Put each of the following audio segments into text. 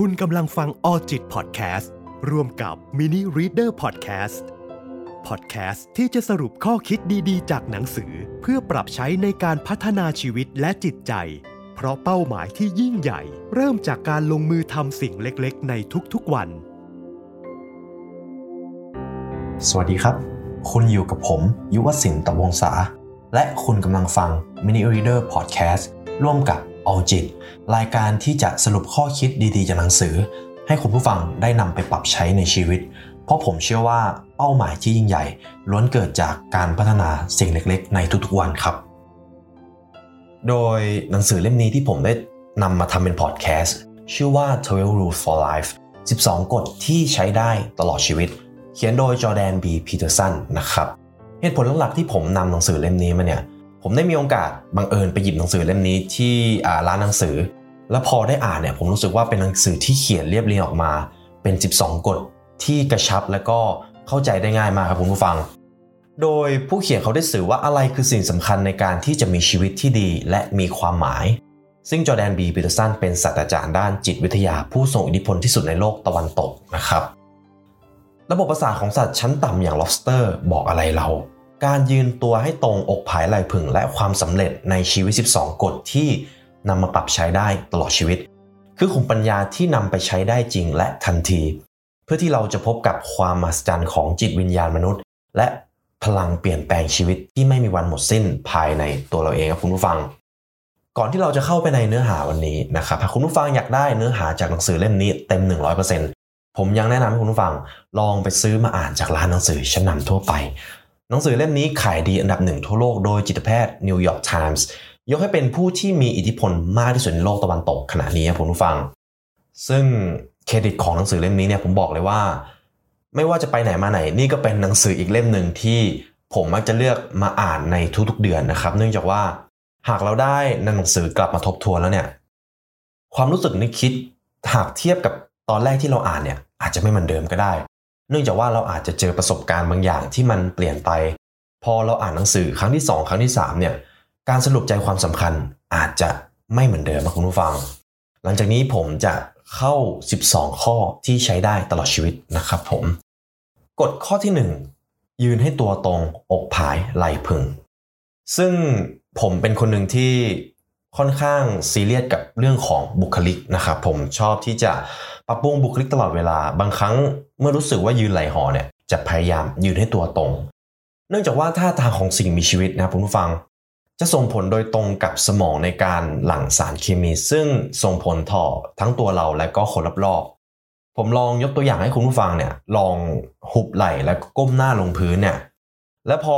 คุณกำลังฟังออจิตพอดแคสต์ร่วมกับ Mini Reader Podcast พอดแคสต์ที่จะสรุปข้อคิดดีๆ จากหนังสือ เพื่อปรับใช้ในการพัฒนาชีวิตและจิตใจ เพราะเป้าหมายที่ยิ่งใหญ่ เริ่มจากการลงมือทำสิ่งเล็กๆ ในทุกๆวัน สวัสดีครับ คุณอยู่กับผม ยุวศิลป์ตะวงศาและคุณกำลังฟัง Mini Reader Podcast ร่วมกับ All จิตรายการที่จะสรุปข้อคิดดีๆจากหนังสือ ให้คุณผู้ฟังได้นำไปปรับใช้ในชีวิต เพราะผมเชื่อว่าเป้าหมายที่ยิ่งใหญ่ ล้วนเกิดจากการพัฒนาสิ่งเล็กๆ ในทุกๆวันครับ โดยหนังสือเล่มนี้ที่ผมได้นำมาทำเป็นพอดแคสต์ชื่อว่า 12 Rules for Life 12 กฎที่ใช้ได้ตลอดชีวิต เขียนโดย Jordan B. Peterson นะครับ เหตุผลหลักๆที่ผมนำหนังสือเล่มนี้มาเนี่ย ผมได้มีโอกาสบังเอิญไปหยิบหนังสือเล่มนี้ที่ร้านหนังสือ แล้วพอได้อ่านเนี่ยผมรู้สึกว่าเป็นหนังสือที่เขียนเรียบเรียงออกมาเป็น 12 กฎที่กระชับและก็เข้าใจได้ง่ายมากครับคุณผู้ฟัง โดยผู้เขียนเขาได้สื่อว่าอะไรคือสิ่งสำคัญในการที่จะมีชีวิตที่ดีและมีความหมาย ซึ่งจอแดนบีปีเตอร์สันเป็นศาสตราจารย์ด้านจิตวิทยาผู้ทรงอิทธิพลที่สุดในโลกตะวันตกนะครับ ระบบประสาทของสัตว์ชั้นต่ำอย่าง lobster บอกอะไรเรา การยืนตัวให้ตรงอกผายไหล่ผึ่งและความสำเร็จในชีวิต 12 กฎที่นำมาปรับใช้ได้ตลอดชีวิต คือขุมปัญญาที่นำไปใช้ได้จริงและทันที เพื่อที่เราจะพบกับความมหัศจรรย์ของจิตวิญญาณมนุษย์ และพลังเปลี่ยนแปลงชีวิตที่ไม่มีวันหมดสิ้นภายในตัวเราเองครับคุณผู้ฟัง ก่อนที่เราจะเข้าไปในเนื้อหาวันนี้นะครับถ้าคุณผู้ฟังอยากได้เนื้อหาจากหนังสือเล่มนี้เต็ม 100%ผมยังแนะนำให้คุณผู้ฟังลองไปซื้อมาอ่านจากร้านหนังสือชั้นนำทั่วไป หนังสือเล่มนี้ขายดีอันดับหนึ่งทั่วโลกโดยจิตแพทย์ New York Times ยกให้เป็นผู้ที่มีอิทธิพลมากที่สุดในโลกตะวันตกขณะนี้ครับคุณผู้ฟัง ซึ่งเครดิตของหนังสือเล่มนี้เนี่ยผมบอกเลยว่า ไม่ว่าจะไปไหนมาไหน นี่ก็เป็นหนังสืออีกเล่มหนึ่งที่ผมมักจะเลือกมาอ่านในทุกๆเดือนนะครับ เนื่องจากว่าหากเราได้หนังสือกลับมาทบทวนแล้วเนี่ย ความรู้สึกนึกคิดหากเทียบกับตอนแรกที่เราอ่านเนี่ย อาจจะไม่เหมือนเดิมก็ได้ เนื่องจากว่าเราอาจจะเจอประสบการณ์บางอย่างที่มันเปลี่ยนไป พอเราอ่านหนังสือครั้งที่ 2 ครั้งที่3เนี่ยการสรุปใจความสำคัญอาจจะไม่เหมือนเดิมนะคุณผู้ฟัง หลังจากนี้ผมจะเข้า 12 ข้อที่ใช้ได้ตลอดชีวิตนะครับผมกฎข้อที่ 1 ยืนให้ตัวตรงอกผายไหลพึง ซึ่งผมเป็นคนหนึ่งที่ค่อนข้างซีเรียสกับเรื่องของบุคลิกนะครับผมชอบที่จะ ปรับปรุงบุคลิกตลอดเวลา บางครั้งเมื่อรู้สึกว่ายืนไหลหอเนี่ยจะพยายามยืนให้ตัวตรง เนื่องจากว่าท่าทางของสิ่งมีชีวิตนะครับคุณผู้ฟัง จะส่งผลโดยตรงกับสมองในการหลั่งสารเคมี ซึ่งส่งผลต่อทั้งตัวเราและก็คนรอบๆผมลองยกตัวอย่างให้คุณผู้ฟังเนี่ยลองหุบไหล่และก้มหน้าลงพื้นเนี่ยแล้วพอ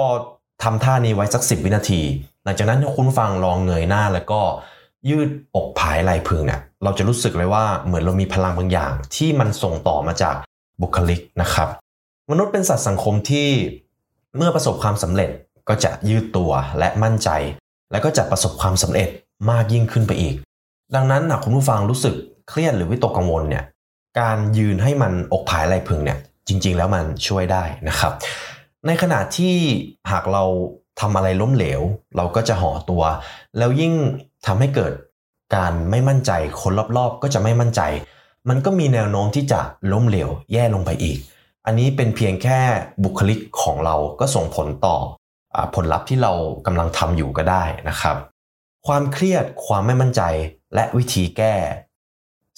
ทำท่านี้ไว้สักสิวินาที หลังจากนั้นคุณฟังลองเงยหน้าแล้วก็ ยืดอกผายไหล่พึงเนี่ยเราจะรู้สึกเลยว่าเหมือนเรามีพลังบางอย่าง ที่มันส่งต่อมาจากบุคลิกนะครับ มนุษย์เป็นสัตว์สังคมที่เมื่อประสบความสำเร็จก็จะยืดตัวและมั่นใจ และก็จะประสบความสำเร็จมากยิ่งขึ้นไปอีก ดังนั้นนะคุณผู้ฟังรู้สึกเครียดหรือวิตกกังวลเนี่ยการยืนให้มันอกผายไหล่พึงเนี่ยจริง ๆ แล้วมันช่วยได้นะครับ ในขณะที่หากเรา ทำอะไรล้มเหลว เราก็จะห่อตัว แล้วยิ่งทำให้เกิดการไม่มั่นใจคนรอบๆ ก็จะไม่มั่นใจ มันก็มีแนวโน้มที่จะล้มเหลวแย่ลงไปอีก อันนี้เป็นเพียงแค่บุคลิกของเราก็ส่งผลต่ออผลลัพธ์ที่เรากำลังทำอยู่ก็ได้นะครับ ความเครียดความไม่มั่นใจและวิธีแก้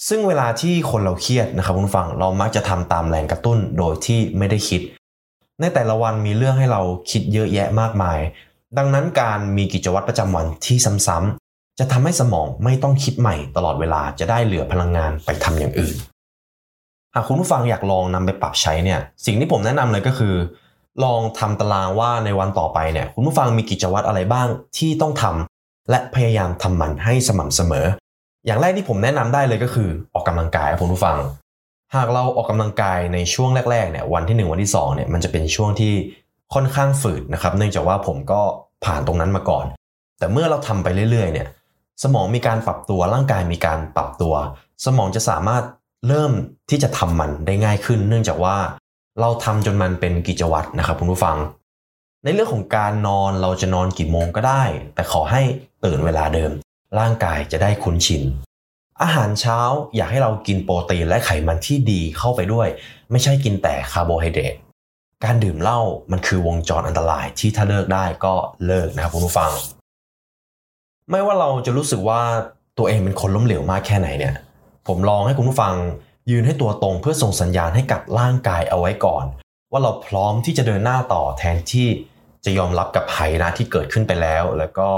ซึ่งเวลาที่คนเราเครียดนะครับคุณฟังเรามักจะทำตามแรงกระตุ้นโดยที่ไม่ได้คิด ในแต่ละวันมีเรื่องให้เราคิดเยอะแยะมากมาย ดังนั้นการมีกิจวัตรประจำวันที่ซ้ำๆจะทำให้สมองไม่ต้องคิดใหม่ตลอดเวลาจะได้เหลือพลังงานไปทำอย่างอื่น หากคุณผู้ฟังอยากลองนำไปปรับใช้เนี่ยสิ่งที่ผมแนะนำเลยก็คือ ลองทำตารางว่าในวันต่อไปเนี่ยคุณผู้ฟังมีกิจวัตรอะไรบ้างที่ต้องทำและพยายามทำมันให้สม่ำเสมอ อย่างแรกที่ผมแนะนำได้เลยก็คือออกกำลังกายคุณผู้ฟัง หากเราออกกำลังกายในช่วงแรกๆเนี่ยวันที่ 1 วันที่2เนี่ยมันจะเป็นช่วงที่ค่อนข้างฝืดนะครับ เนื่องจากว่าผมก็ผ่านตรงนั้นมาก่อน แต่เมื่อเราทำไปเรื่อยๆเนี่ยสมองมีการปรับตัวร่างกายมีการปรับตัว สมองจะสามารถเริ่มที่จะทำมันได้ง่ายขึ้น เนื่องจากว่าเราทำจนมันเป็นกิจวัตรนะครับคุณผู้ฟัง ในเรื่องของการนอนเราจะนอนกี่โมงก็ได้ แต่ขอให้ตื่นเวลาเดิม ร่างกายจะได้คุ้นชิน อาหารเช้าอยากให้เรากินโปรตีนและไขมันที่ดีเข้าไปด้วย ไม่ใช่กินแต่คาร์โบไฮเดรตการดื่มเหล้ามันคือวงจรอันตรายที่ถ้าเลิกได้ก็เลิกนะครับคุณผู้ฟัง ไม่ว่าเราจะรู้สึกว่าตัวเองเป็นคนล้มเหลวมากแค่ไหนเนี่ย ผมลองให้คุณผู้ฟังยืนให้ตัวตรงเพื่อส่งสัญญาณให้กับร่างกายเอาไว้ก่อน ว่าเราพร้อมที่จะเดินหน้าต่อแทนที่จะยอมรับกับภัยนะที่เกิดขึ้นไปแล้ว แล้วก็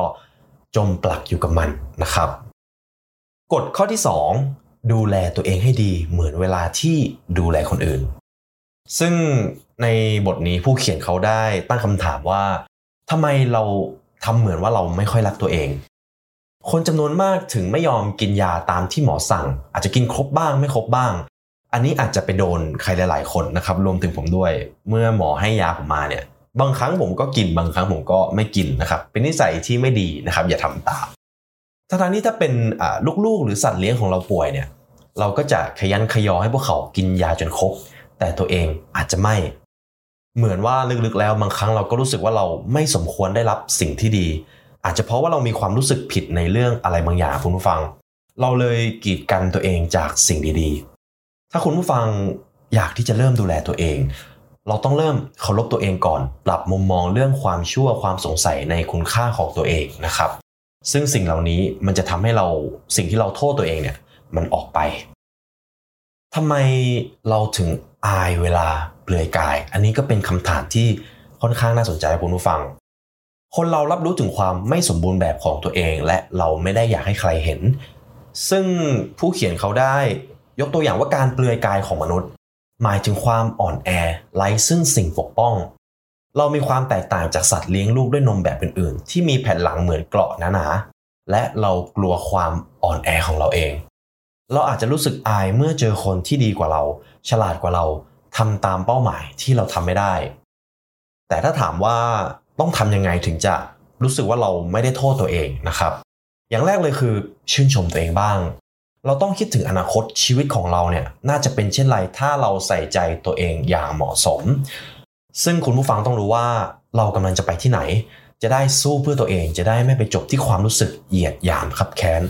จมปลักอยู่กับมันนะครับ กฎข้อที่ 2 ดูแลตัวเองให้ดีเหมือนเวลาที่ดูแลคนอื่น ซึ่งในบทนี้ผู้เขียนเขาได้ตั้งคำถามว่าทำไมเราทำเหมือนว่าเราไม่ค่อยรักตัวเอง คนจำนวนมากถึงไม่ยอมกินยาตามที่หมอสั่ง อาจจะกินครบบ้างไม่ครบบ้าง อันนี้อาจจะไปโดนใครหลาย ๆ คนนะครับรวมถึงผมด้วย เมื่อหมอให้ยาผมมาเนี่ย บางครั้งผมก็กินบางครั้งผมก็ไม่กินนะครับ เป็นนิสัยที่ไม่ดีนะครับ อย่าทำตาม ทั้งนี้ถ้าเป็นลูกๆ หรือสัตว์เลี้ยงของเราป่วยเนี่ย เราก็จะขยันขยอให้พวกเขากินยาจนครบ แต่ตัวเองอาจจะไม่ เหมือนว่าลึกๆแล้วบางครั้งเราก็รู้สึกว่าเราไม่สมควรได้รับสิ่งที่ดี อาจจะเพราะว่าเรามีความรู้สึกผิดในเรื่องอะไรบางอย่างคุณผู้ฟัง เราเลยกีดกันตัวเองจากสิ่งดีๆ ถ้าคุณผู้ฟังอยากที่จะเริ่มดูแลตัวเอง เราต้องเริ่มเคารพตัวเองก่อน ปรับมุมมองเรื่องความชั่วความสงสัยในคุณค่าของตัวเองนะครับ ซึ่งสิ่งเหล่านี้มันจะทำให้เราสิ่งที่เราโทษตัวเองเนี่ยมันออกไปทำไมเราถึงอายเวลาเปลือยกาย อันนี้ก็เป็นคำถามที่ค่อนข้างน่าสนใจคุณผู้ฟัง คนเรารับรู้ถึงความไม่สมบูรณ์แบบของตัวเอง และเราไม่ได้อยากให้ใครเห็น ซึ่งผู้เขียนเขาได้ยกตัวอย่างว่าการเปลือยกายของมนุษย์ หมายถึงความอ่อนแอไร้ซึ่งสิ่งปกป้อง เรามีความแตกต่างจากสัตว์เลี้ยงลูกด้วยนมแบบอื่นๆ ที่มีแผ่นหลังเหมือนเกราะหนาๆและเรากลัวความอ่อนแอของเราเอง เราอาจจะรู้สึกอายเมื่อเจอคนที่ดีกว่าเรา ฉลาดกว่าเราทำตามเป้าหมายที่เราทำไม่ได้ แต่ถ้าถามว่าต้องทำยังไงถึงจะรู้สึกว่าเราไม่ได้โทษตัวเองนะครับ อย่างแรกเลยคือชื่นชมตัวเองบ้าง เราต้องคิดถึงอนาคตชีวิตของเราเนี่ยน่าจะเป็นเช่นไรถ้าเราใส่ใจตัวเองอย่างเหมาะสม ซึ่งคุณผู้ฟังต้องรู้ว่าเรากำลังจะไปที่ไหน จะได้สู้เพื่อตัวเอง จะได้ไม่ไปจบที่ความรู้สึกเหยียดหยามขับแค้น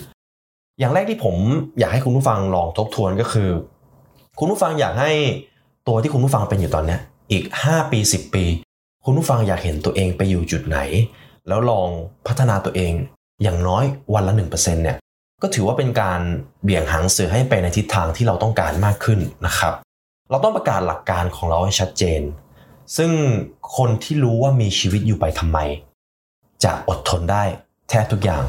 อย่างแรกที่ผมอยากให้คุณผู้ฟังลองทบทวนก็คือ คุณผู้ฟังอยากให้ตัวที่คุณผู้ฟังเป็นอยู่ตอนนี้อีก 5 ปี 10 ปี คุณผู้ฟังอยากเห็นตัวเองไปอยู่จุดไหน แล้วลองพัฒนาตัวเองอย่างน้อยวันละ1%เนี่ยก็ถือว่าเป็นการเบี่ยงหางเสือให้ไปในทิศทางที่เราต้องการมากขึ้นนะครับ เราต้องประกาศหลักการของเราให้ชัดเจน ซึ่งคนที่รู้ว่ามีชีวิตอยู่ไปทำไม จะอดทนได้แทบทุกอย่าง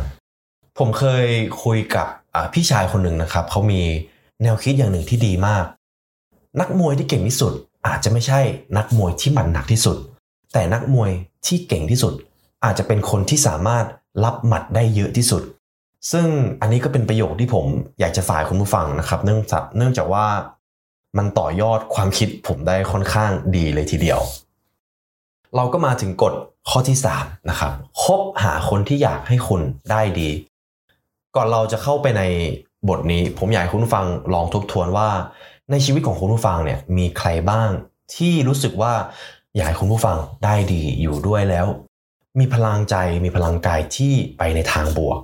ผมเคยคุยกับพี่ชายคนหนึ่งนะครับ เขามีแนวคิดอย่างหนึ่งที่ดีมาก นักมวยที่เก่งที่สุดอาจจะไม่ใช่นักมวยที่หมัดหนักที่สุด แต่นักมวยที่เก่งที่สุด อาจจะเป็นคนที่สามารถรับหมัดได้เยอะที่สุด ซึ่งอันนี้ก็เป็นประโยคที่ผมอยากจะฝ่ายคุณผู้ฟังนะครับ เนื่องจากเนื่องจากว่า มันต่อยอดความคิดผมได้ค่อนข้างดีเลยทีเดียว เราก็มาถึงกฎข้อที่3นะครับคบหาคนที่อยากให้คุณได้ดี ก่อนเราจะเข้าไปในบทนี้ ผมอยากให้คุณผู้ฟังลองทบทวนว่า ในชีวิตของคุณผู้ฟังเนี่ยมีใครบ้างที่รู้สึกว่าอยากให้คุณผู้ฟังได้ดีอยู่ด้วยแล้ว มีพลังใจมีพลังกายที่ไปในทางบวก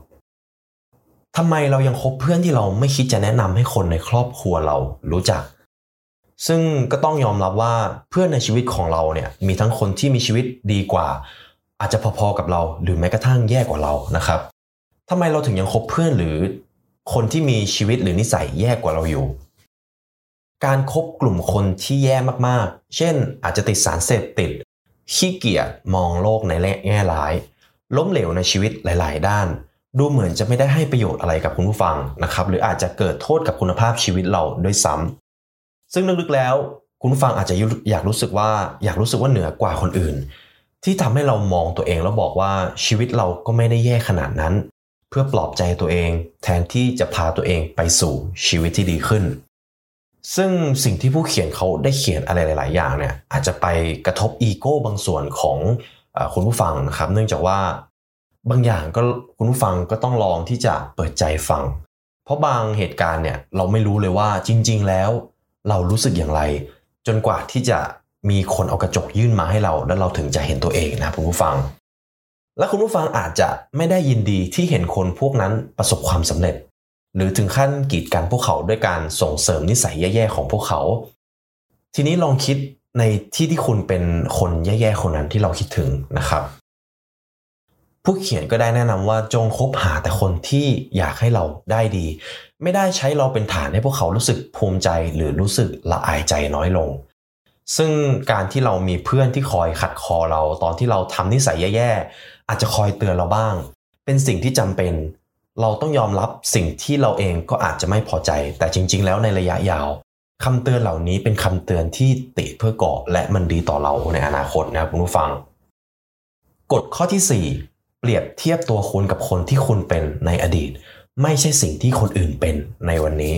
ทำไมเรายังคบเพื่อนที่เราไม่คิดจะแนะนำให้คนในครอบครัวเรารู้จัก ซึ่งก็ต้องยอมรับว่าเพื่อนในชีวิตของเราเนี่ยมีทั้งคนที่มีชีวิตดีกว่า อาจจะพอๆกับเรา หรือแม้กระทั่งแย่กว่าเรานะครับทำไมเราถึงยังคบเพื่อนหรือคนที่มีชีวิตหรือนิสัยแย่กว่าเราอยู่ การครบกลุ่มคนที่แย่มากๆ เช่น อาจจะติดสารเสพติด ขี้เกียจมองโลกในแง่ร้าย ล้มเหลวในชีวิตหลาย ๆ ด้าน ดูเหมือนจะไม่ได้ให้ประโยชน์อะไรกับคุณผู้ฟังนะครับ หรืออาจจะเกิดโทษกับคุณภาพชีวิตเราด้วยซ้ำ ซึ่งลึกๆแล้ว คุณฟังอาจจะอยากรู้สึกว่าอยากรู้สึกว่าเหนือกว่าคนอื่น ที่ทำให้เรามองตัวเองแล้วบอกว่าชีวิตเราก็ไม่ได้แย่ขนาดนั้น เพื่อปลอบใจตัวเอง แทนที่จะพาตัวเองไปสู่ชีวิตที่ดีขึ้น ซึ่งสิ่งที่ผู้เขียนเขาได้เขียนอะไรหลาย ๆ อย่างเนี่ยอาจจะไปกระทบอีโก้บางส่วนของคุณผู้ฟังนะครับ เนื่องจากว่าบางอย่างก็คุณผู้ฟังก็ต้องลองที่จะเปิดใจฟัง เพราะบางเหตุการณ์เนี่ยเราไม่รู้เลยว่าจริง ๆ แล้ว เรารู้สึกอย่างไร จนกว่าที่จะมีคนเอากระจกยื่นมาให้เรา แล้วเราถึงจะเห็นตัวเองนะคุณผู้ฟัง และคุณผู้ฟังอาจจะไม่ได้ยินดีที่เห็นคนพวกนั้นประสบความสำเร็จ หรือถึงขั้นกีดกันพวกเขาด้วยการส่งเสริมนิสัยแย่ๆของพวกเขา ทีนี้ลองคิดในที่ที่คุณเป็นคนแย่ๆคนนั้นที่เราคิดถึงนะครับ ผู้เขียนก็ได้แนะนำว่าจงคบหาแต่คนที่อยากให้เราได้ดี ไม่ได้ใช้เราเป็นฐานให้พวกเขารู้สึกภูมิใจหรือรู้สึกละอายใจน้อยลง ซึ่งการที่เรามีเพื่อนที่คอยขัดคอเราตอนที่เราทำนิสัยแย่ๆอาจจะคอยเตือนเราบ้าง เป็นสิ่งที่จำเป็น เราต้องยอมรับสิ่งที่เราเองก็อาจจะไม่พอใจ แต่จริง ๆ แล้วในระยะยาวคำเตือนเหล่านี้เป็นคำเตือนที่ติเพื่อก่อและมันดีต่อเราในอนาคตนะครับคุณผู้ฟังกฎข้อที่4 เปรียบเทียบตัวคุณกับคนที่คุณเป็นในอดีต ไม่ใช่สิ่งที่คนอื่นเป็นในวันนี้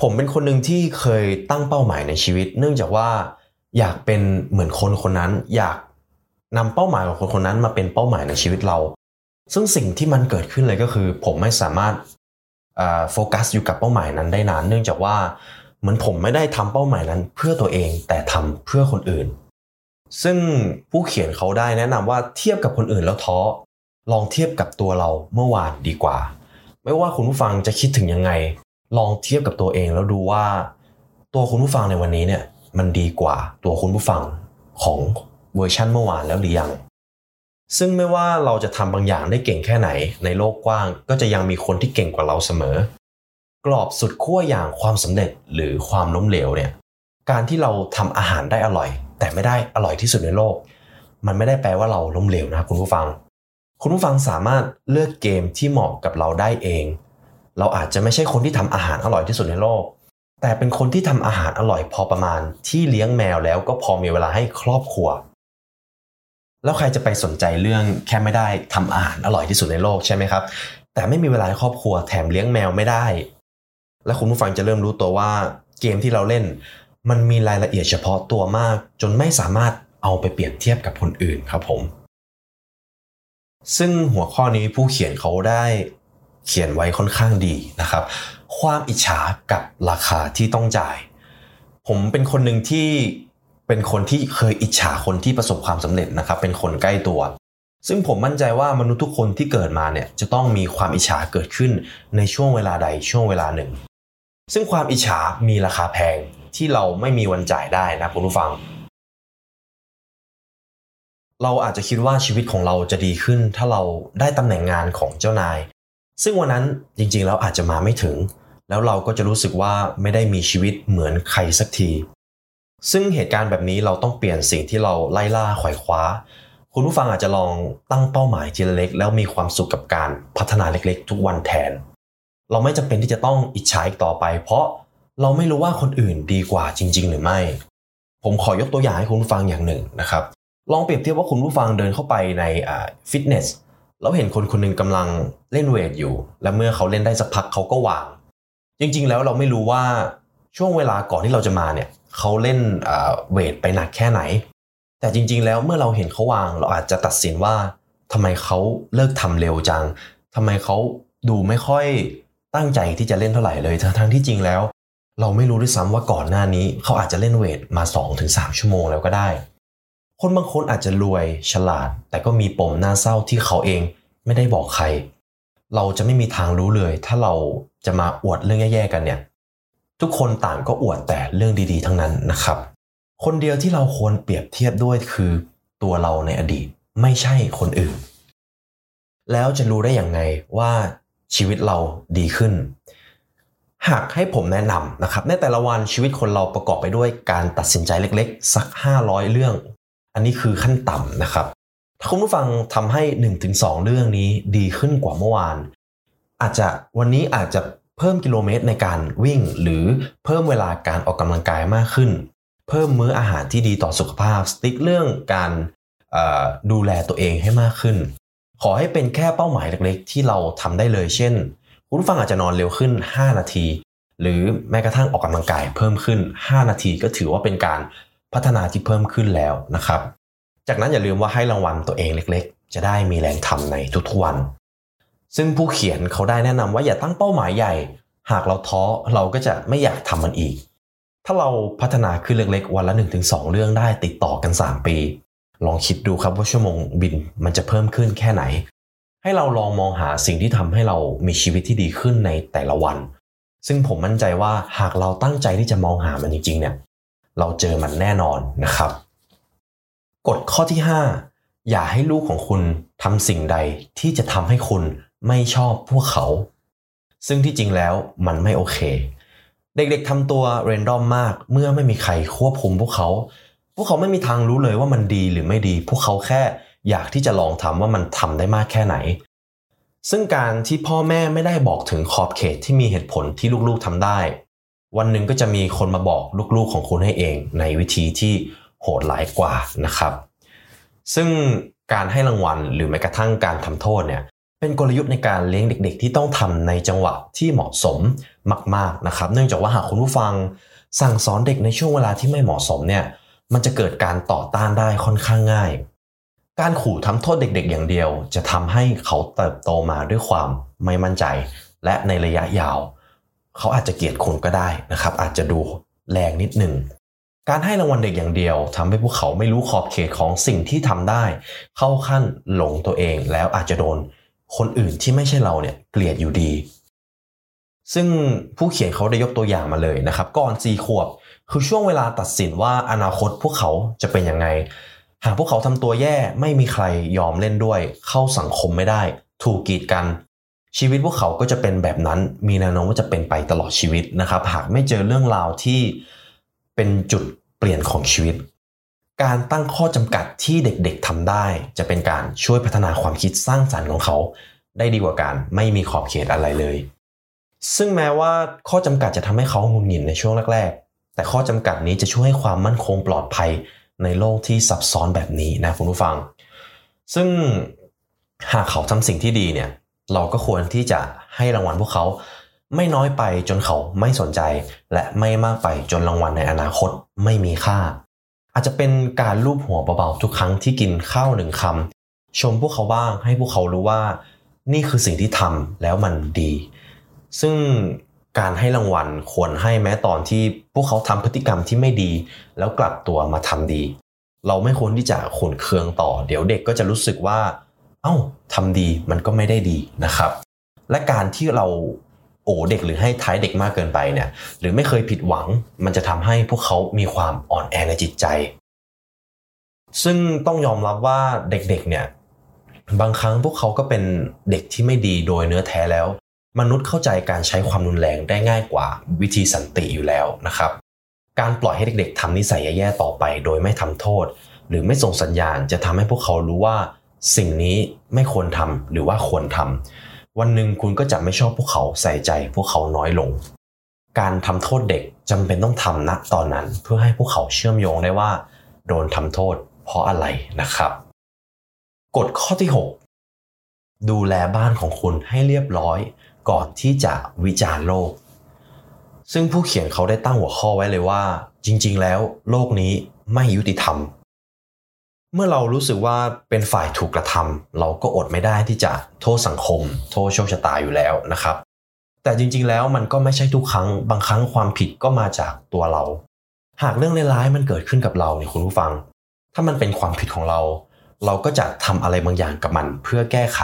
ผมเป็นคนหนึ่งที่เคยตั้งเป้าหมายในชีวิต เนื่องจากว่าอยากเป็นเหมือนคนคนนั้น อยากนำเป้าหมายของคนคนนั้นมาเป็นเป้าหมายในชีวิตเรา ซึ่งสิ่งที่มันเกิดขึ้นเลยก็คือ ผมไม่สามารถโฟกัสอยู่กับเป้าหมายนั้นได้นาน เนื่องจากว่าเหมือนผมไม่ได้ทำเป้าหมายนั้นเพื่อตัวเองแต่ทำเพื่อคนอื่น ซึ่งผู้เขียนเขาได้แนะนำว่าเทียบกับคนอื่นแล้วท้อลองเทียบกับตัวเราเมื่อวานดีกว่า ไม่ว่าคุณผู้ฟังจะคิดถึงยังไง ลองเทียบกับตัวเองแล้วดูว่า ตัวคุณผู้ฟังในวันนี้เนี่ยมันดีกว่าตัวคุณผู้ฟังของเวอร์ชันเมื่อวานแล้วหรือยัง ซึ่งไม่ว่าเราจะทำบางอย่างได้เก่งแค่ไหน ในโลกกว้างก็จะยังมีคนที่เก่งกว่าเราเสมอ กรอบสุดขั้วอย่างความสำเร็จหรือความล้มเหลวเนี่ยการที่เราทำอาหารได้อร่อย แต่ไม่ได้อร่อยที่สุดในโลก มันไม่ได้แปลว่าเราล้มเหลวนะครับคุณผู้ฟัง คุณผู้ฟังสามารถเลือกเกมที่เหมาะกับเราได้เอง เราอาจจะไม่ใช่คนที่ทำอาหารอร่อยที่สุดในโลก แต่เป็นคนที่ทำอาหารอร่อยพอประมาณ ที่เลี้ยงแมวแล้วก็พอมีเวลาให้ครอบครัว แล้วใครจะไปสนใจเรื่องแค่ไม่ได้ทำอาหารอร่อยที่สุดในโลกใช่ไหมครับ แต่ไม่มีเวลาครอบครัวแถมเลี้ยงแมวไม่ได้ และคุณผู้ฟังจะเริ่มรู้ตัวว่าเกมที่เราเล่น มันมีรายละเอียดเฉพาะตัวมาก จนไม่สามารถเอาไปเปรียบเทียบกับคนอื่นครับผม ซึ่งหัวข้อนี้ผู้เขียนเขาได้เขียนไว้ค่อนข้างดีนะครับ ความอิจฉากับราคาที่ต้องจ่าย ผมเป็นคนหนึ่งที่เป็นคนที่เคยอิจฉาคนที่ประสบความสำเร็จนะครับ เป็นคนใกล้ตัว ซึ่งผมมั่นใจว่ามนุษย์ทุกคนที่เกิดมาเนี่ยจะต้องมีความอิจฉาเกิดขึ้นในช่วงเวลาใดช่วงเวลาหนึ่ง ซึ่งความอิจฉามีราคาแพง ที่เราไม่มีวันจ่ายได้นะคุณผู้ฟัง เราอาจจะคิดว่าชีวิตของเราจะดีขึ้น ถ้าเราได้ตำแหน่งงานของเจ้านาย ซึ่งวันนั้นจริงๆแล้วอาจจะมาไม่ถึง แล้วเราก็จะรู้สึกว่าไม่ได้มีชีวิตเหมือนใครสักที ซึ่งเหตุการณ์แบบนี้เราต้องเปลี่ยนสิ่งที่เราไล่ล่าไขว่คว้าคุณผู้ฟังอาจจะลองตั้งเป้าหมายทีละเล็ก แล้วมีความสุขกับการพัฒนาเล็กๆ ทุกวันแทน เราไม่จำเป็นที่จะต้องอิจฉาอีกต่อไป เพราะ เราไม่รู้ว่าคนอื่นดีกว่าจริง ๆ หรือไม่ ผมขอยกตัวอย่างให้คุณผู้ฟังอย่างหนึ่งนะครับ ลองเปรียบเทียบว่าคุณผู้ฟังเดินเข้าไปในฟิตเนสแล้วเห็นคนคนหนึ่งกำลังเล่นเวทอยู่ และเมื่อเขาเล่นได้สักพักเขาก็วาง จริง ๆ แล้วเราไม่รู้ว่าช่วงเวลาก่อนที่เราจะมาเนี่ยเขาเล่นเวทไปหนักแค่ไหน แต่จริง ๆ แล้วเมื่อเราเห็นเขาวาง เราอาจจะตัดสินว่าทำไมเขาเลิกทำเร็วจังทำไมเขาดูไม่ค่อยตั้งใจที่จะเล่นเท่าไหร่เลยทั้งที่จริงแล้ว เราไม่รู้ด้วยซ้ำว่าก่อนหน้านี้ เขาอาจจะเล่นเวทมา 2-3 ชั่วโมงแล้วก็ได้ คนบางคนอาจจะรวยฉลาด แต่ก็มีปมหน่าเศร้าที่เขาเองไม่ได้บอกใคร เราจะไม่มีทางรู้เลย ถ้าเราจะมาอวดเรื่องแย่ๆกันเนี่ย ทุกคนต่างก็อวดแต่เรื่องดีๆ ทั้งนั้นนะครับ คนเดียวที่เราควรเปรียบเทียบด้วยคือ ตัวเราในอดีตไม่ใช่คนอื่น แล้วจะรู้ได้อย่างไงว่าชีวิตเราดีขึ้น หากให้ผมแนะนำนะครับในแต่ละวันชีวิตคนเราประกอบไปด้วยการตัดสินใจเล็กๆ สัก 500 เรื่อง อันนี้คือขั้นต่ำนะครับ ถ้าคุณผู้ฟังทำให้ 1-2 เรื่องนี้ดีขึ้นกว่าเมื่อวาน อาจจะวันนี้อาจจะเพิ่มกิโลเมตรในการวิ่ง หรือเพิ่มเวลาการออกกำลังกายมากขึ้น เพิ่มมื้ออาหารที่ดีต่อสุขภาพสติ๊กเรื่องการดูแลตัวเองให้มากขึ้น ขอให้เป็นแค่เป้าหมายเล็กๆ ที่เราทำได้เลย เช่น คุณฟังอาจจะนอนเร็วขึ้น 5 นาที หรือแม้กระทั่งออกกำลังกายเพิ่มขึ้น 5 นาทีก็ถือว่าเป็นการพัฒนาที่เพิ่มขึ้นแล้วนะครับ จากนั้นอย่าลืมว่าให้รางวัลตัวเองเล็กๆ จะได้มีแรงทำในทุกๆวัน ซึ่งผู้เขียนเขาได้แนะนำว่าอย่าตั้งเป้าหมายใหญ่ หากเราท้อเราก็จะไม่อยากทำมันอีก ถ้าเราพัฒนาขึ้นเล็กๆ วันละ 1-2 เรื่องได้ติดต่อกัน 3 ปี ลองคิดดูครับว่าชั่วโมงบินมันจะเพิ่มขึ้นแค่ไหน ให้เราลองมองหาสิ่งที่ทำให้เรามีชีวิตที่ดีขึ้นในแต่ละวัน ซึ่งผมมั่นใจว่าหากเราตั้งใจที่จะมองหามันจริงๆเนี่ยเราเจอมันแน่นอนนะครับกฎข้อที่ 5 อย่าให้ลูกของคุณทำสิ่งใดที่จะทำให้คุณไม่ชอบพวกเขา ซึ่งที่จริงแล้วมันไม่โอเค เด็กๆทำตัวเรนดอมมากเมื่อไม่มีใครควบคุมพวกเขา พวกเขาไม่มีทางรู้เลยว่ามันดีหรือไม่ดี พวกเขาแค่ อยากที่จะลองทำว่ามันทำได้มากแค่ไหน ซึ่งการที่พ่อแม่ไม่ได้บอกถึงขอบเขตที่มีเหตุผลที่ลูกๆทำได้ วันหนึ่งก็จะมีคนมาบอกลูกๆของคุณให้เอง ในวิธีที่โหดร้ายกว่านะครับ ซึ่งการให้รางวัลหรือแม้กระทั่งการทำโทษเนี่ยเป็นกลยุทธ์ในการเลี้ยงเด็ก ๆ ที่ต้องทำในจังหวะที่เหมาะสมมาก ๆนะครับ เนื่องจากว่าหากคุณผู้ฟังสั่งสอนเด็กในช่วงเวลาที่ไม่เหมาะสมเนี่ยมันจะเกิดการต่อต้านได้ค่อนข้างง่าย การขู่ทำโทษเด็กๆ อย่างเดียว จะทำให้เขาเติบโตมาด้วยความไม่มั่นใจ และในระยะยาว เขาอาจจะเกลียดคุณก็ได้นะครับ อาจจะดูแรงนิดหนึ่งการให้รางวัลเด็กอย่างเดียวทำให้พวกเขาไม่รู้ขอบเขตของสิ่งที่ทำได้ เข้าขั้นหลงตัวเองแล้วอาจจะโดนคนอื่นที่ไม่ใช่เราเนี่ยเกลียดอยู่ดี ซึ่งผู้เขียนเขาได้ยกตัวอย่างมาเลยนะครับ ก่อนสี่ขวบ คือช่วงเวลาตัดสินว่าอนาคตพวกเขาจะเป็นยังไง หากพวกเขาทำตัวแย่ไม่มีใครยอมเล่นด้วย เข้าสังคมไม่ได้ ถูกกีดกัน ชีวิตพวกเขาก็จะเป็นแบบนั้น มีแนวโน้มว่าจะเป็นไปตลอดชีวิตนะครับ หากไม่เจอเรื่องราวที่เป็นจุดเปลี่ยนของชีวิต การตั้งข้อจำกัดที่เด็กๆทำได้ จะเป็นการช่วยพัฒนาความคิดสร้างสรรค์ของเขา ได้ดีกว่าการไม่มีขอบเขตอะไรเลย ซึ่งแม้ว่าข้อจำกัดจะทำให้เขาหงุดหงิดในช่วงแรกๆแต่ข้อจำกัดนี้จะช่วยให้ความมั่นคงปลอดภัย ในโลกที่ซับซ้อนแบบนี้นะคุณผู้ฟัง ซึ่งหากเขาทำสิ่งที่ดีเนี่ยเราก็ควรที่จะให้รางวัลพวกเขาไม่น้อยไปจนเขาไม่สนใจ และไม่มากไปจนรางวัลในอนาคตไม่มีค่า อาจจะเป็นการลูบหัวเบาๆทุกครั้งที่กินข้าวหนึ่งคำชมพวกเขาบ้างให้พวกเขารู้ว่า นี่คือสิ่งที่ทำแล้วมันดี ซึ่ง การให้รางวัลควรให้แม้ตอนที่พวกเขาทำพฤติกรรมที่ไม่ดี แล้วกลับตัวมาทำดี เราไม่ควรที่จะขุนเคืองต่อ เดี๋ยวเด็กก็จะรู้สึกว่า เอ้าทำดีมันก็ไม่ได้ดีนะครับ และการที่เราโอเด็กหรือให้ท้ายเด็กมากเกินไปเนี่ย หรือไม่เคยผิดหวัง มันจะทำให้พวกเขามีความอ่อนแอในจิตใจ ซึ่งต้องยอมรับว่าเด็กๆเนี่ยบางครั้งพวกเขาก็เป็นเด็กที่ไม่ดีโดยเนื้อแท้แล้ว มนุษย์เข้าใจการใช้ความรุนแรงได้ง่ายกว่าวิธีสันติอยู่แล้วนะครับ การปล่อยให้เด็กๆทำนิสัยแย่ๆต่อไป โดยไม่ทำโทษ หรือไม่ส่งสัญญาณจะทำให้พวกเขารู้ว่า สิ่งนี้ไม่ควรทำหรือว่าควรทำวันหนึ่งคุณก็จะไม่ชอบพวกเขาใส่ใจพวกเขาน้อยลง การทำโทษเด็กจำเป็นต้องทำณตอนนั้น เพื่อให้พวกเขาเชื่อมโยงได้ว่า โดนทำโทษ เพราะอะไรนะครับ กฎข้อที่ 6 ดูแลบ้านของคุณให้เรียบร้อย ก่อนที่จะวิจารณ์โลก ซึ่งผู้เขียนเขาได้ตั้งหัวข้อไว้เลยว่า จริง ๆ แล้วโลกนี้ไม่ยุติธรรม เมื่อเรารู้สึกว่าเป็นฝ่ายถูกกระทำเราก็อดไม่ได้ที่จะโทษสังคม โทษโชคชะตาอยู่แล้วนะครับ แต่จริง ๆ แล้วมันก็ไม่ใช่ทุกครั้ง บางครั้งความผิดก็มาจากตัวเรา หากเรื่องร้ายๆมันเกิดขึ้นกับเราเนี่ยคุณผู้ฟัง ถ้ามันเป็นความผิดของเรา เราก็จะทำอะไรบางอย่างกับมันเพื่อแก้ไข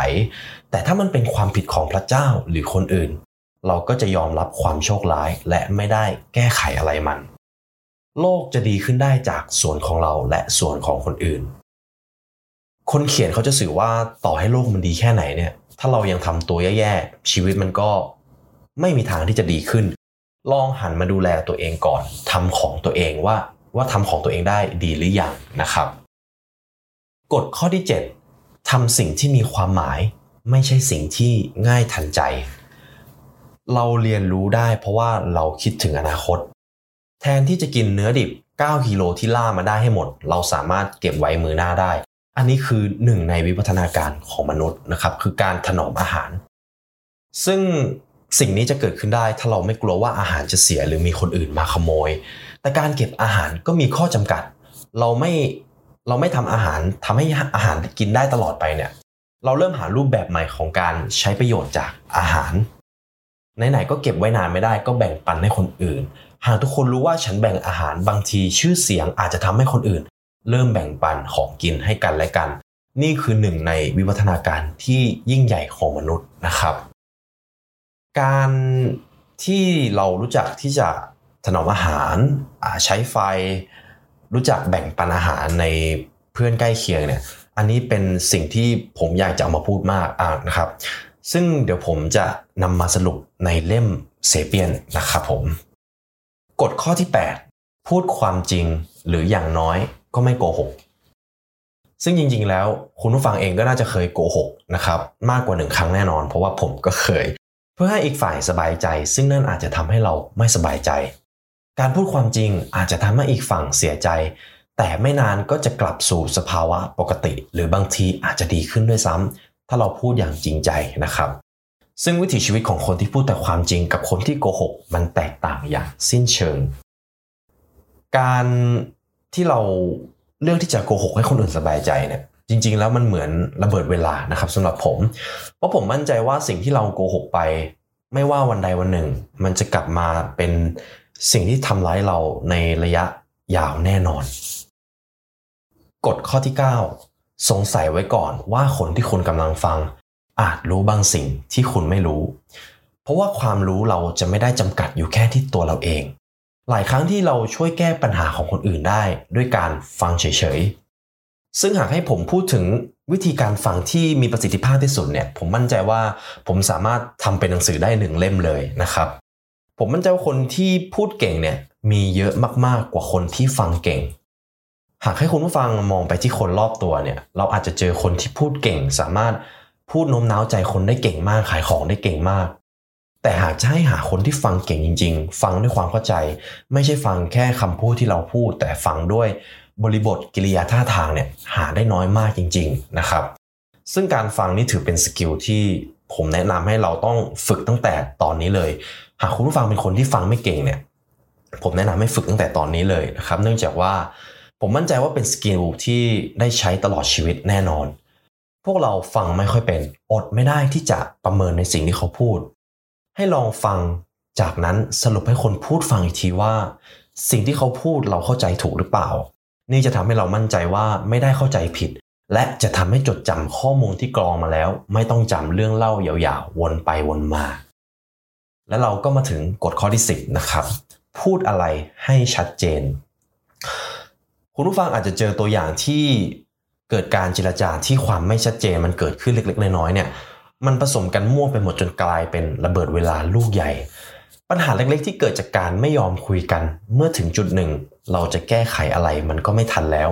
แต่ถ้ามันเป็นความผิดของพระเจ้าหรือคนอื่น เราก็จะยอมรับความโชคร้ายและไม่ได้แก้ไขอะไรมัน โลกจะดีขึ้นได้จากส่วนของเราและส่วนของคนอื่น คนเขียนเขาจะสื่อว่าต่อให้โลกมันดีแค่ไหนเนี่ย ถ้าเรายังทำตัวแย่ๆชีวิตมันก็ไม่มีทางที่จะดีขึ้น ลองหันมาดูแลตัวเองก่อนทำของตัวเองว่าว่าทำของตัวเองได้ดีหรือยังนะครับ กฎข้อที่ 7ทำสิ่งที่มีความหมายไม่ใช่สิ่งที่ง่ายทันใจ เราเรียนรู้ได้เพราะว่าเราคิดถึงอนาคต แทนที่จะกินเนื้อดิบ 9กิโลที่ล่ามาได้ให้หมด เราสามารถเก็บไว้มือหน้าได้ อันนี้คือหนึ่งในวิวัฒนาการของมนุษย์นะครับ คือการถนอมอาหาร ซึ่งสิ่งนี้จะเกิดขึ้นได้ถ้าเราไม่กลัวว่าอาหารจะเสียหรือมีคนอื่นมาขโมย แต่การเก็บอาหารก็มีข้อจำกัด เราไม่ เราไม่ทำอาหารทำให้อาหารกินได้ตลอดไปเนี่ย เราเริ่มหารูปแบบใหม่ของการใช้ประโยชน์จากอาหารไหนๆก็เก็บไว้นานไม่ได้ก็แบ่งปันให้คนอื่น หากทุกคนรู้ว่าฉันแบ่งอาหารบางทีชื่อเสียงอาจจะทำให้คนอื่น เริ่มแบ่งปันของกินให้กันและกัน นี่คือหนึ่งในวิวัฒนาการที่ยิ่งใหญ่ของมนุษย์นะครับ การที่เรารู้จักที่จะถนอมอาหารใช้ไฟ รู้จักแบ่งปันอาหารในเพื่อนใกล้เคียงเนี่ย อันนี้เป็นสิ่งที่ผมอยากจะเอามาพูดมากนะครับ ซึ่งเดี๋ยวผมจะนำมาสรุปในเล่มเซเปียนนะครับผมกฎข้อที่ 8 พูดความจริงหรืออย่างน้อยก็ไม่โกหก ซึ่งจริงๆแล้วคุณผู้ฟังเองก็น่าจะเคยโกหกนะครับมากกว่าหนึ่งครั้งแน่นอน เพราะว่าผมก็เคย เพื่อให้อีกฝ่ายสบายใจ ซึ่งนั่นอาจจะทำให้เราไม่สบายใจ การพูดความจริงอาจจะทำให้อีกฝั่งเสียใจ แต่ไม่นานก็จะกลับสู่สภาวะปกติ หรือบางทีอาจจะดีขึ้นด้วยซ้ำถ้าเราพูดอย่างจริงใจนะครับ ซึ่งวิถีชีวิตของคนที่พูดแต่ความจริงกับคนที่โกหกมันแตกต่างอย่างสิ้นเชิง การที่เราเลือกที่จะโกหกให้คนอื่นสบายใจเนี่ยจริง ๆ แล้วมันเหมือนระเบิดเวลานะครับสำหรับผม เพราะผมมั่นใจว่าสิ่งที่เราโกหกไป ไม่ว่าวันใดวันหนึ่ง มันจะกลับมาเป็น สิ่งที่ทำร้ายเราในระยะยาวแน่นอน กฎข้อที่ 9 สงสัยไว้ก่อนว่าคนที่คุณกำลังฟัง อาจรู้บางสิ่งที่คุณไม่รู้ เพราะว่าความรู้เราจะไม่ได้จำกัดอยู่แค่ที่ตัวเราเอง หลายครั้งที่เราช่วยแก้ปัญหาของคนอื่นได้ ด้วยการฟังเฉยๆ ซึ่งหากให้ผมพูดถึงวิธีการฟังที่มีประสิทธิภาพที่สุดเนี่ย ผมมั่นใจว่าผมสามารถทำเป็นหนังสือได้หนึ่งเล่มเลยนะครับ ผมมั่นใจว่าคนที่พูดเก่งเนี่ยมีเยอะมากๆกว่าคนที่ฟังเก่ง หากให้คุณผู้ฟังมองไปที่คนรอบตัวเนี่ย เราอาจจะเจอคนที่พูดเก่ง สามารถพูดโน้มน้าวใจคนได้เก่งมากขายของได้เก่งมาก แต่หากจะให้หาคนที่ฟังเก่งจริง ๆ ฟังด้วยความเข้าใจ ไม่ใช่ฟังแค่คำพูดที่เราพูด แต่ฟังด้วยบริบทกิริยาท่าทางเนี่ยหาได้น้อยมากจริง ๆนะครับ ซึ่งการฟังนี่ถือเป็น skill ที่ผมแนะนำให้เราต้องฝึกตั้งแต่ตอนนี้เลยหากคุณผู้ฟังเป็นคนที่ฟังไม่เก่งเนี่ย ผมแนะนำให้ฝึกตั้งแต่ตอนนี้เลยนะครับ เนื่องจากว่าผมมั่นใจว่าเป็น skill ที่ได้ใช้ตลอดชีวิตแน่นอน พวกเราฟังไม่ค่อยเป็น อดไม่ได้ที่จะประเมินในสิ่งที่เขาพูด ให้ลองฟังจากนั้นสรุปให้คนพูดฟังอีกทีว่า สิ่งที่เขาพูดเราเข้าใจถูกหรือเปล่า นี่จะทำให้เรามั่นใจว่าไม่ได้เข้าใจผิด และจะทำให้จดจำข้อมูลที่กรองมาแล้ว ไม่ต้องจำเรื่องเล่ายาวๆ วนไปวนมา และเราก็มาถึงกฎข้อที่ 10 นะครับ พูดอะไรให้ชัดเจน คุณผู้ฟังอาจจะเจอตัวอย่างที่เกิดการเจรจาที่ความไม่ชัดเจนมันเกิดขึ้นเล็ก ๆ น้อยๆเนี่ย มันผสมกันมั่วไปหมดจนกลายเป็นระเบิดเวลาลูกใหญ่ ปัญหาเล็กๆ ที่เกิดจากการไม่ยอมคุยกัน เมื่อถึงจุดหนึ่ง เราจะแก้ไขอะไรมันก็ไม่ทันแล้ว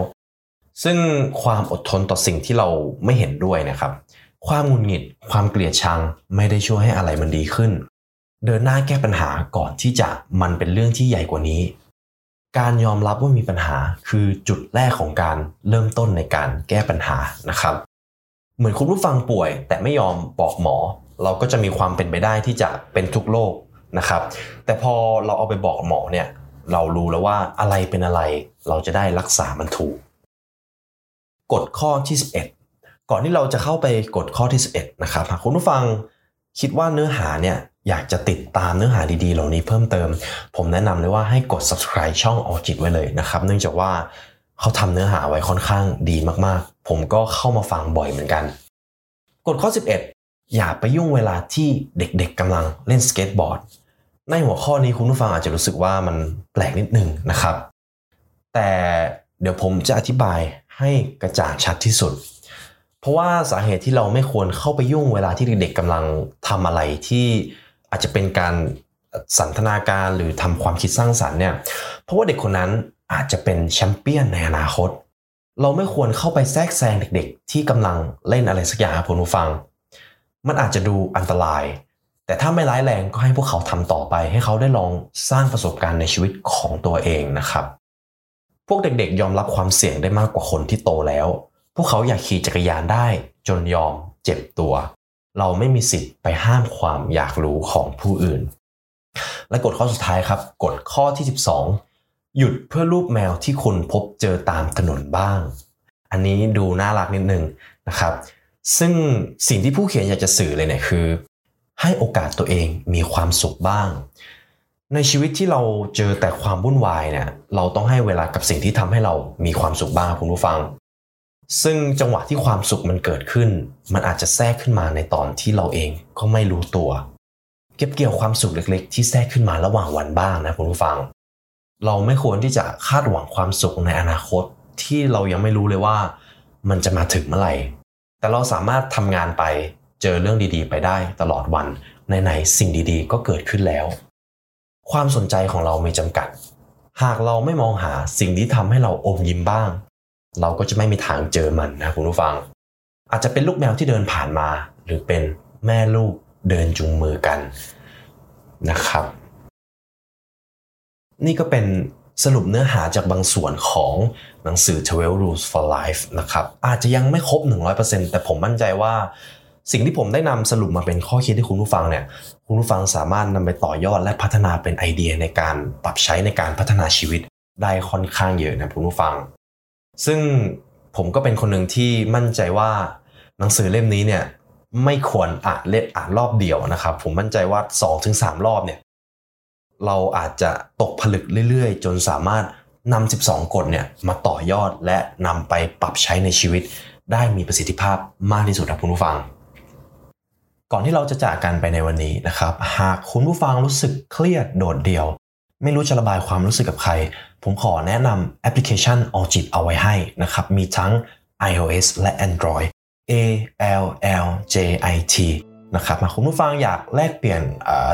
ซึ่งความอดทนต่อสิ่งที่เราไม่เห็นด้วยนะครับ ความงุนหงิด ความเกลียดชังไม่ได้ช่วยให้อะไรมันดีขึ้น เดินหน้าแก้ปัญหาก่อนที่จะมันเป็นเรื่องที่ใหญ่กว่านี้ การยอมรับว่ามีปัญหาคือจุดแรกของการเริ่มต้นในการแก้ปัญหานะครับ เหมือนคุณผู้ฟังป่วย แต่ไม่ยอมบอกหมอ เราก็จะมีความเป็นไปได้ที่จะเป็นทุกโรคนะครับ แต่พอเราเอาไปบอกหมอเนี่ยเรารู้แล้วว่าอะไรเป็นอะไรเราจะได้รักษามันถูกกฎข้อที่ 11 ก่อนที่เราจะเข้าไปกฎข้อที่ 11 นะครับหากคุณผู้ฟังคิดว่าเนื้อหาเนี่ย อยากจะติดตามเนื้อหาดีๆ เหล่านี้เพิ่มเติม ผมแนะนำเลยว่าให้กด subscribe ช่องออจิตไว้เลยนะครับ เนื่องจากว่าเขาทำเนื้อหาไว้ค่อนข้างดีมากๆ ผมก็เข้ามาฟังบ่อยเหมือนกัน กฎข้อ 11 อย่าไปยุ่งเวลาที่เด็กๆกำลังเล่นสเก็ตบอร์ด ในหัวข้อนี้คุณผู้ฟังอาจจะรู้สึกว่ามันแปลกนิดนึงนะครับ แต่เดี๋ยวผมจะอธิบายให้กระจ่างชัดที่สุด เพราะว่าสาเหตุที่เราไม่ควรเข้าไปยุ่งเวลาที่เด็กๆกำลังทำอะไรที่ อาจจะเป็นการสันทนาการหรือทำความคิดสร้างสรรค์เนี่ยเพราะว่าเด็กคนนั้นอาจจะเป็นแชมเปี้ยนในอนาคต เราไม่ควรเข้าไปแทรกแซงเด็กๆ ที่กำลังเล่นอะไรสักอย่างครับคุณผู้ฟัง มันอาจจะดูอันตราย แต่ถ้าไม่ร้ายแรงก็ให้พวกเขาทำต่อไป ให้เขาได้ลองสร้างประสบการณ์ในชีวิตของตัวเองนะครับ พวกเด็กๆ ยอมรับความเสี่ยงได้มากกว่าคนที่โตแล้ว พวกเขาอยากขี่จักรยานได้จนยอมเจ็บตัว เราไม่มีสิทธิ์ไปห้ามความอยากรู้ของผู้อื่น และกฎข้อสุดท้ายครับกฎข้อที่ 12 หยุดเพื่อรูปแมวที่คุณพบเจอตามถนนบ้าง อันนี้ดูน่ารักนิดนึงนะครับ ซึ่งสิ่งที่ผู้เขียนอยากจะสื่อเลยเนี่ยคือ ให้โอกาสตัวเองมีความสุขบ้าง ในชีวิตที่เราเจอแต่ความวุ่นวายเนี่ยเราต้องให้เวลากับสิ่งที่ทำให้เรามีความสุขบ้างคุณผู้ฟัง ซึ่งจังหวะที่ความสุขมันเกิดขึ้น มันอาจจะแทรกขึ้นมาในตอนที่เราเองก็ไม่รู้ตัว เก็บเกี่ยวความสุขเล็ก ๆ ที่แทรกขึ้นมาระหว่างวันบ้างนะคุณผู้ฟัง เราไม่ควรที่จะคาดหวังความสุขในอนาคต ที่เรายังไม่รู้เลยว่า มันจะมาถึงเมื่อไหร่ แต่เราสามารถทำงานไปเจอเรื่องดีๆ ไปได้ตลอดวันไหนๆสิ่งดีๆ ก็เกิดขึ้นแล้ว ความสนใจของเรามีจำกัด หากเราไม่มองหาสิ่งที่ทำให้เราอมยิ้มบ้าง เราก็จะไม่มีทางเจอมันนะคุณผู้ฟัง อาจจะเป็นลูกแมวที่เดินผ่านมา หรือเป็นแม่ลูกเดินจูงมือกันนะครับ นี่ก็เป็นสรุปเนื้อหาจากบางส่วนของหนังสือ 12 Rules for Life นะครับ อาจจะยังไม่ครบ 100%แต่ผมมั่นใจว่าสิ่งที่ผมได้นำสรุปมาเป็นข้อคิดให้คุณผู้ฟังเนี่ย คุณผู้ฟังสามารถนำไปต่อยอดและพัฒนาเป็นไอเดียในการปรับใช้ในการพัฒนาชีวิตได้ค่อนข้างเยอะนะคุณผู้ฟัง ซึ่งผมก็เป็นคนหนึ่งที่มั่นใจว่าหนังสือเล่มนี้เนี่ยไม่ควรอ่านเล่มอ่านรอบเดียวนะครับ ผมมั่นใจว่า 2-3 รอบเนี่ยเราอาจจะตกผลึกเรื่อยๆ จนสามารถนำ12 กฎเนี่ยมาต่อยอดและนำไปปรับใช้ในชีวิต ได้มีประสิทธิภาพมากที่สุดครับคุณผู้ฟัง ก่อนที่เราจะจากกันไปในวันนี้นะครับ หากคุณผู้ฟังรู้สึกเครียดโดดเดี่ยว ไม่รู้จะระบายความรู้สึกกับใคร ผมขอแนะนำแอปพลิเคชัน All จิตเอาไว้ให้นะครับ มีทั้ง iOS และ Android A L L J I T นะครับหากคุณผู้ฟังอยากแลกเปลี่ยน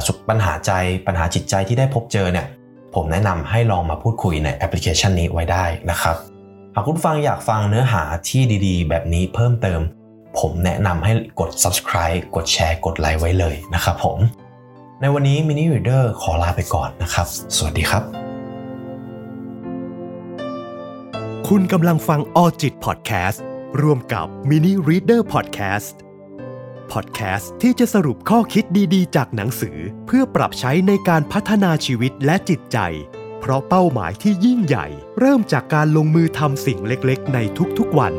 สุปัญหาใจปัญหาจิตใจที่ได้พบเจอเนี่ยผมแนะนำให้ลองมาพูดคุยในแอปพลิเคชันนี้ไว้ได้นะครับ หากคุณฟังอยากฟังเนื้อหาที่ดีๆ แบบนี้เพิ่มเติม ผมแนะนำให้กด subscribe กดแชร์กดไลค์ไว้เลยนะครับผม ในวันนี้ Mini Reader ขอลาไปก่อนนะครับ สวัสดีครับ คุณกำลังฟัง Alljit Podcastร่วมกับ Mini Reader Podcast Podcast ที่จะสรุปข้อคิดดีๆ จากหนังสือเพื่อปรับใช้ในการพัฒนาชีวิตและจิตใจ เพราะเป้าหมายที่ยิ่งใหญ่ เริ่มจากการลงมือทำสิ่งเล็กๆ ในทุกๆวัน